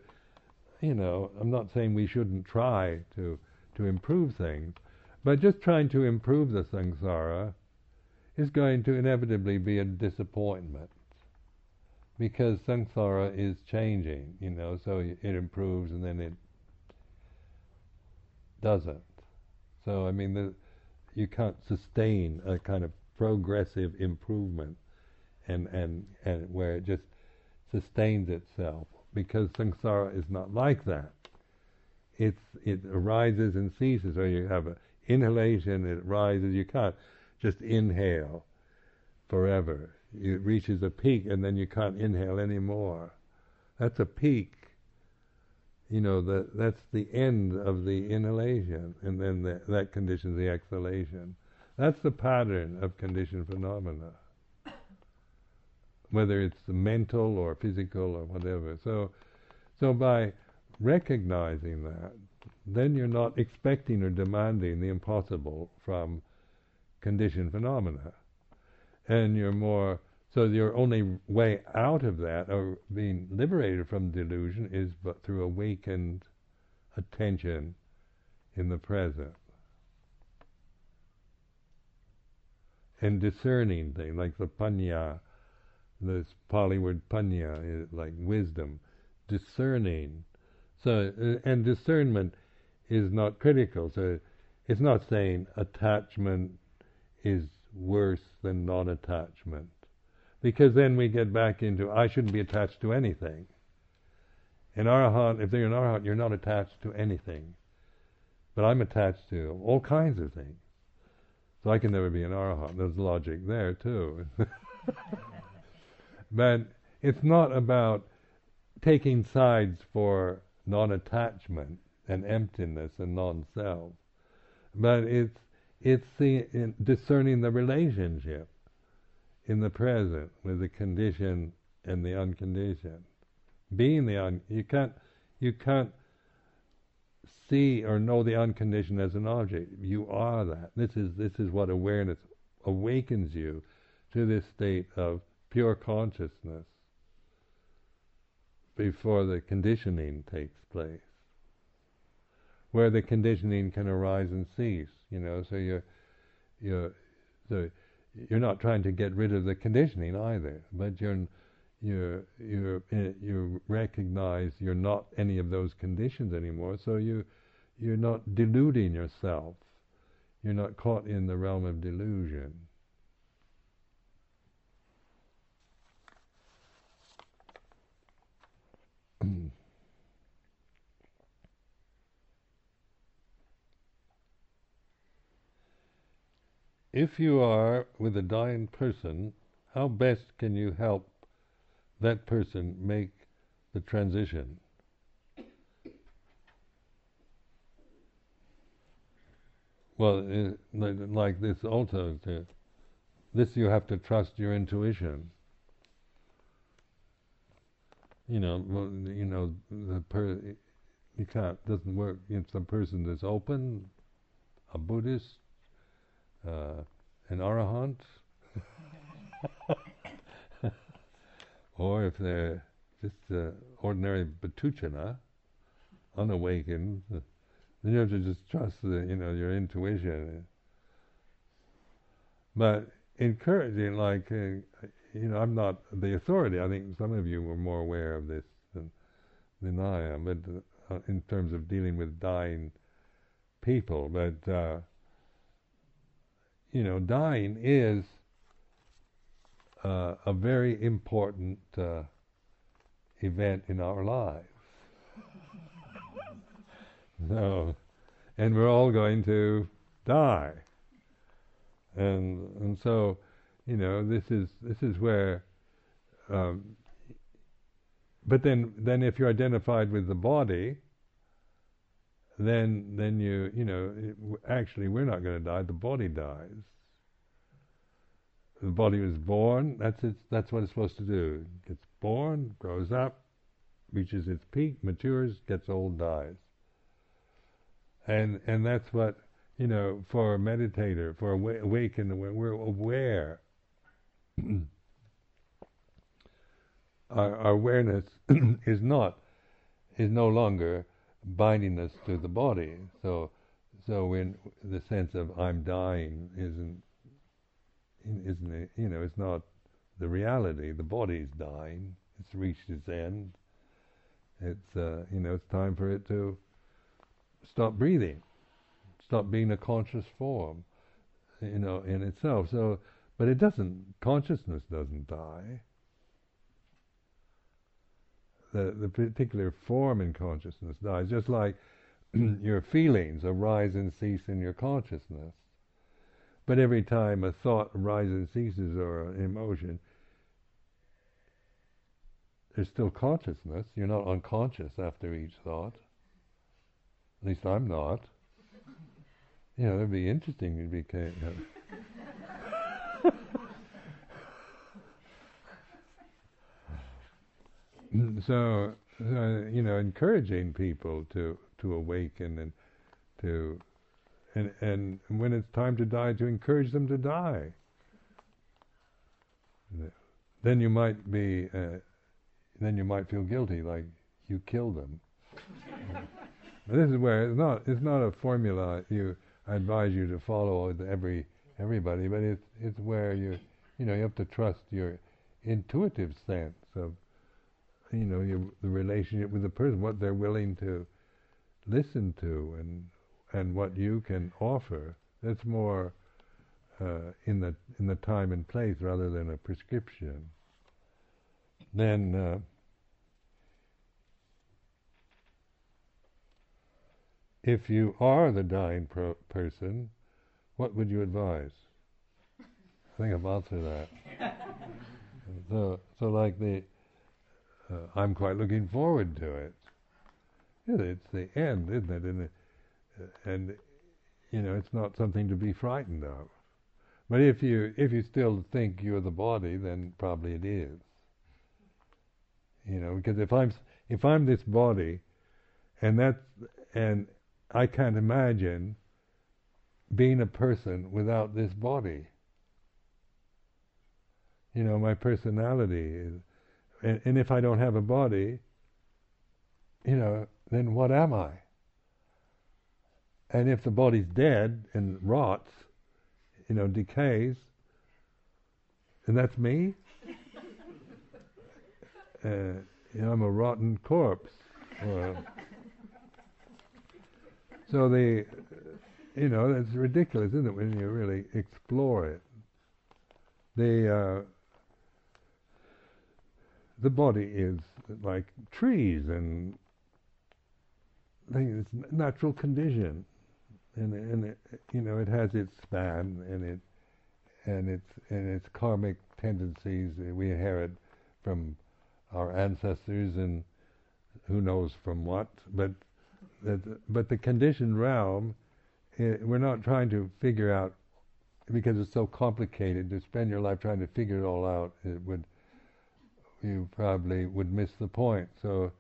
you know, I'm not saying we shouldn't try to to improve things, but just trying to improve the samsara is going to inevitably be a disappointment because samsara is changing, you know, so it improves and then it doesn't. So I mean, the, you can't sustain a kind of progressive improvement, and and and where it just sustains itself because samsara is not like that it's it arises and ceases. So you have an inhalation, it rises. You can't just inhale forever. It reaches a peak, and then you can't inhale anymore. That's a peak. You know that that's the end of the inhalation, and then the, that conditions the exhalation. That's the pattern of conditioned phenomena, whether it's mental or physical or whatever. So, so by recognizing that, then you're not expecting or demanding the impossible from conditioned phenomena. And you're more, so your only way out of that, or being liberated from delusion, is but through awakened attention in the present. And discerning things, like the panya, this Pali word panya, is like wisdom, discerning so, uh, and discernment is not critical. So, it's not saying attachment is worse than non-attachment, because then we get back into I shouldn't be attached to anything. In arahant, if they're an arahant, you're not attached to anything, but I'm attached to all kinds of things. So I can never be an arahant. There's logic there too. but it's not about taking sides for non-attachment and emptiness and non-self, but it's it's the discerning the relationship in the present with the condition and the unconditioned. Being the un, you can't you can't see or know the unconditioned as an object. You are that. This is this is what awareness awakens you to this state of pure consciousness before the conditioning takes place. Where the conditioning can arise and cease, you know, so you're you're so you're not trying to get rid of the conditioning either, but you're you you you recognize you're not any of those conditions anymore, so you you're not deluding yourself. You're not caught in the realm of delusion. Mm. if you are with a dying person, how best can you help that person make the transition? Well, it, like this also, uh, this you have to trust your intuition. You know, you know, the per, you can't doesn't work. If the person that's open, a Buddhist, uh, an arahant, or if they're just uh, ordinary puthujjana, unawakened, then you have to just trust the, you know, your intuition. But encouraging, like, uh, you know, I'm not the authority. I think some of you were more aware of this than, than I am, but uh, in terms of dealing with dying people. But, uh, you know, dying is uh, a very important uh, event in our lives. no, and we're all going to die, and and so, you know, this is this is where. Um, but then, then if you're identified with the body, then then you you know it, actually we're not going to die. The body dies. The body was born. That's its. That's what it's supposed to do. It gets born, grows up, reaches its peak, matures, gets old, dies. And and that's what you know for a meditator, for a awakened, we're aware. our, our awareness is not is no longer binding us to the body. So so in the sense of I'm dying isn't isn't you know, it's not the reality. The body's dying. It's reached its end. It's uh, you know, it's time for it to stop breathing, stop being a conscious form, you know, in itself. So, but it doesn't. Consciousness doesn't die. The the particular form in consciousness dies, just like your feelings arise and cease in your consciousness. But every time a thought arises and ceases or an emotion, there's still consciousness. You're not unconscious after each thought. At least I'm not. You know, it'd be interesting to be. So, uh, you know, encouraging people to to awaken and to and, and when it's time to die, to encourage them to die. Then you might be, uh, then you might feel guilty, like you killed them. this is where it's not, it's not a formula you I advise you to follow every everybody, but it's it's where you, you know, you have to trust your intuitive sense of, you know, your, the relationship with the person, what they're willing to listen to, and and what you can offer. That's more uh, in the in the time and place rather than a prescription. Then uh, if you are the dying pro- person, what would you advise? I think I've answered that. so, so like the, uh, I'm quite looking forward to it. It's the end, isn't it? And and you know it's not something to be frightened of. But if you if you still think you're the body, then probably it is. You know, because if I'm if I'm this body, and that's and I can't imagine being a person without this body. You know, my personality is, and, and if I don't have a body, you know, then what am I? And if the body's dead and rots, you know, decays, and that's me, uh, you know, I'm a rotten corpse. so the, you know, it's ridiculous, isn't it, when you really explore it? The uh, the body is like trees and it's natural condition. And and it, you know it has its span and it and its and its karmic tendencies we inherit from our ancestors and who knows from what. But the, but the conditioned realm it, we're not trying to figure out because it's so complicated to spend your life trying to figure it all out it would you probably would miss the point so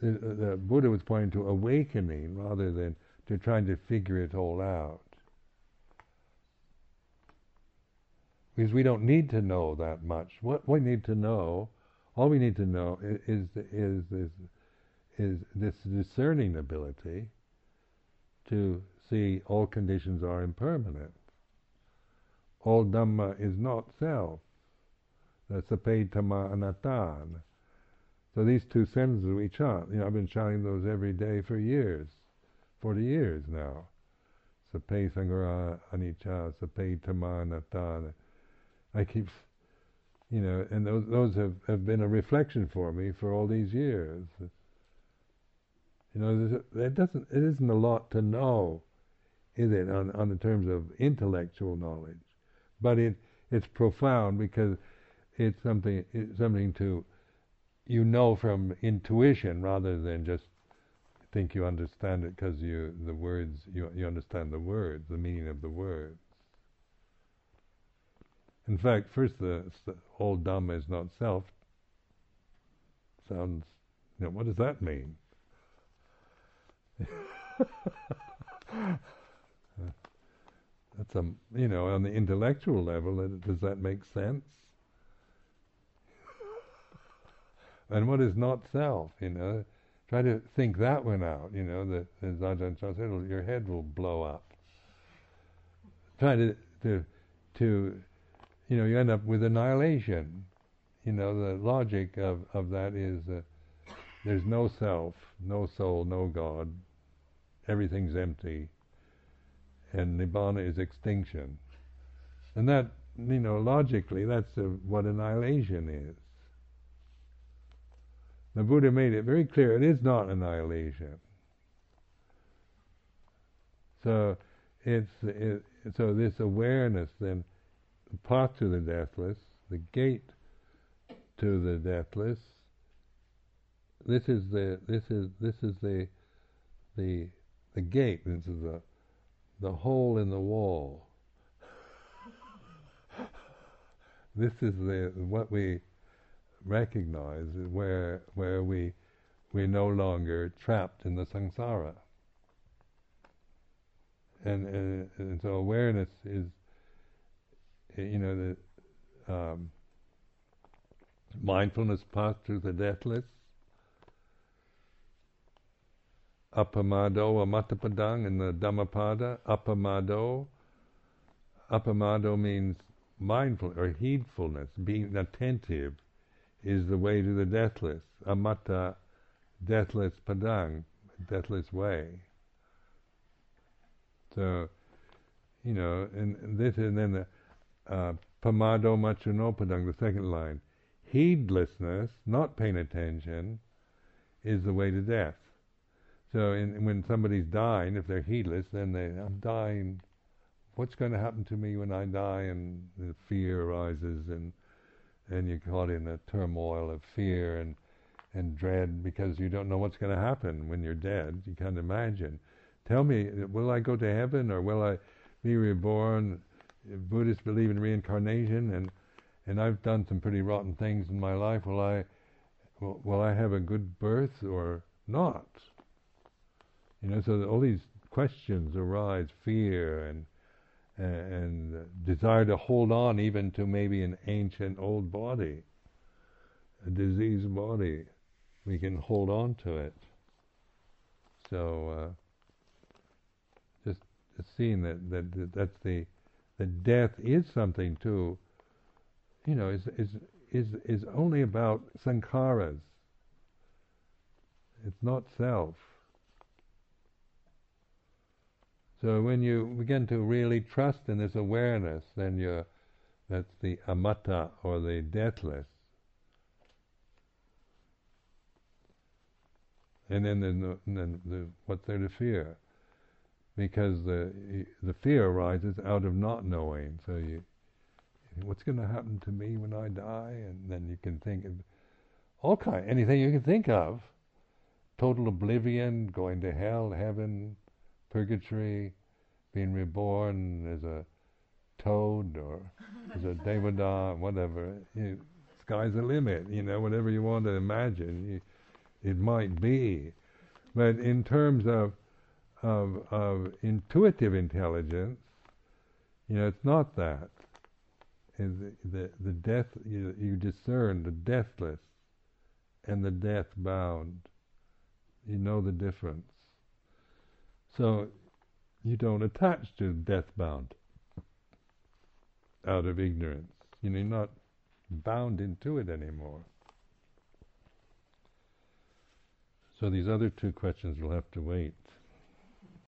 the, the Buddha was pointing to awakening rather than to trying to figure it all out. Because we don't need to know that much. What we need to know All we need to know is is is is this discerning ability to see all conditions are impermanent. All Dhamma is not self. That's sabbe dhamma anattan. So these two sentences we chant, you know, I've been chanting those every day for years, 40 years now. Sabbe sankhara anicca, sape tama anattan. I keep, you know, and those, those have, have been a reflection for me for all these years. You know, it doesn't, it isn't a lot to know, is it, on, on the terms of intellectual knowledge, but it, it's profound because it's something, it's something to, you know from intuition rather than just think you understand it because you, the words, you, you understand the words, the meaning of the words. In fact, first, the, the whole Dhamma is not self. Sounds, you know, what does that mean? That's a, you know, on the intellectual level, does that make sense? And what is not self, you know? Try to think that one out, you know, as Ajahn Chah said, your head will blow up. Try to, to, to you know, you end up with annihilation. You know, the logic of, of that is that there's no self, no soul, no God. Everything's empty. And Nibbana is extinction. And that, you know, logically, that's a, what annihilation is. The Buddha made it very clear it is not annihilation. So it's it, so this awareness then the path to the deathless, the gate to the deathless. This is the this is this is the the the gate. This is the the hole in the wall. this is the what we recognize where where we we're no longer trapped in the samsara. And, and, and so awareness is you know, the um, mindfulness to the deathless. Appamado amatapadang in the Dhammapada. Appamado. Appamado means mindful or heedfulness, being attentive is the way to the deathless. Amata, deathless padang, deathless way. So, you know, and this, and then the uh, pamado maccuno padang, the second line. Heedlessness, not paying attention, is the way to death. So in, when somebody's dying, if they're heedless, then they, I'm dying. What's going to happen to me when I die? And the fear arises, and and you're caught in a turmoil of fear and and dread because you don't know what's going to happen when you're dead. You can't imagine. Tell me, will I go to heaven or will I be reborn Buddhists believe in reincarnation, and and I've done some pretty rotten things in my life. Will I will, will I have a good birth or not? You know, so all these questions arise: fear and and desire to hold on even to maybe an ancient old body, a diseased body. We can hold on to it. So uh, just, just seeing that, that that's the that death is something too. you know, is is is is only about sankharas. It's not self. So when you begin to really trust in this awareness, then you're that's the amata or the deathless. And then, the, then the, what's there to fear? because the the fear arises out of not knowing. So you, what's going to happen to me when I die? And then you can think of all kind, anything you can think of. Total oblivion, going to hell, heaven, purgatory, being reborn as a toad or as a devata, whatever. You, sky's the limit. You know, whatever you want to imagine, you, it might be. But in terms of of, of intuitive intelligence, you know, it's not that. The, the, the death, you, you discern the deathless, and the death bound. You know the difference. So you don't attach to death bound out of ignorance. You know, you're not bound into it anymore. So these other two questions will have to wait.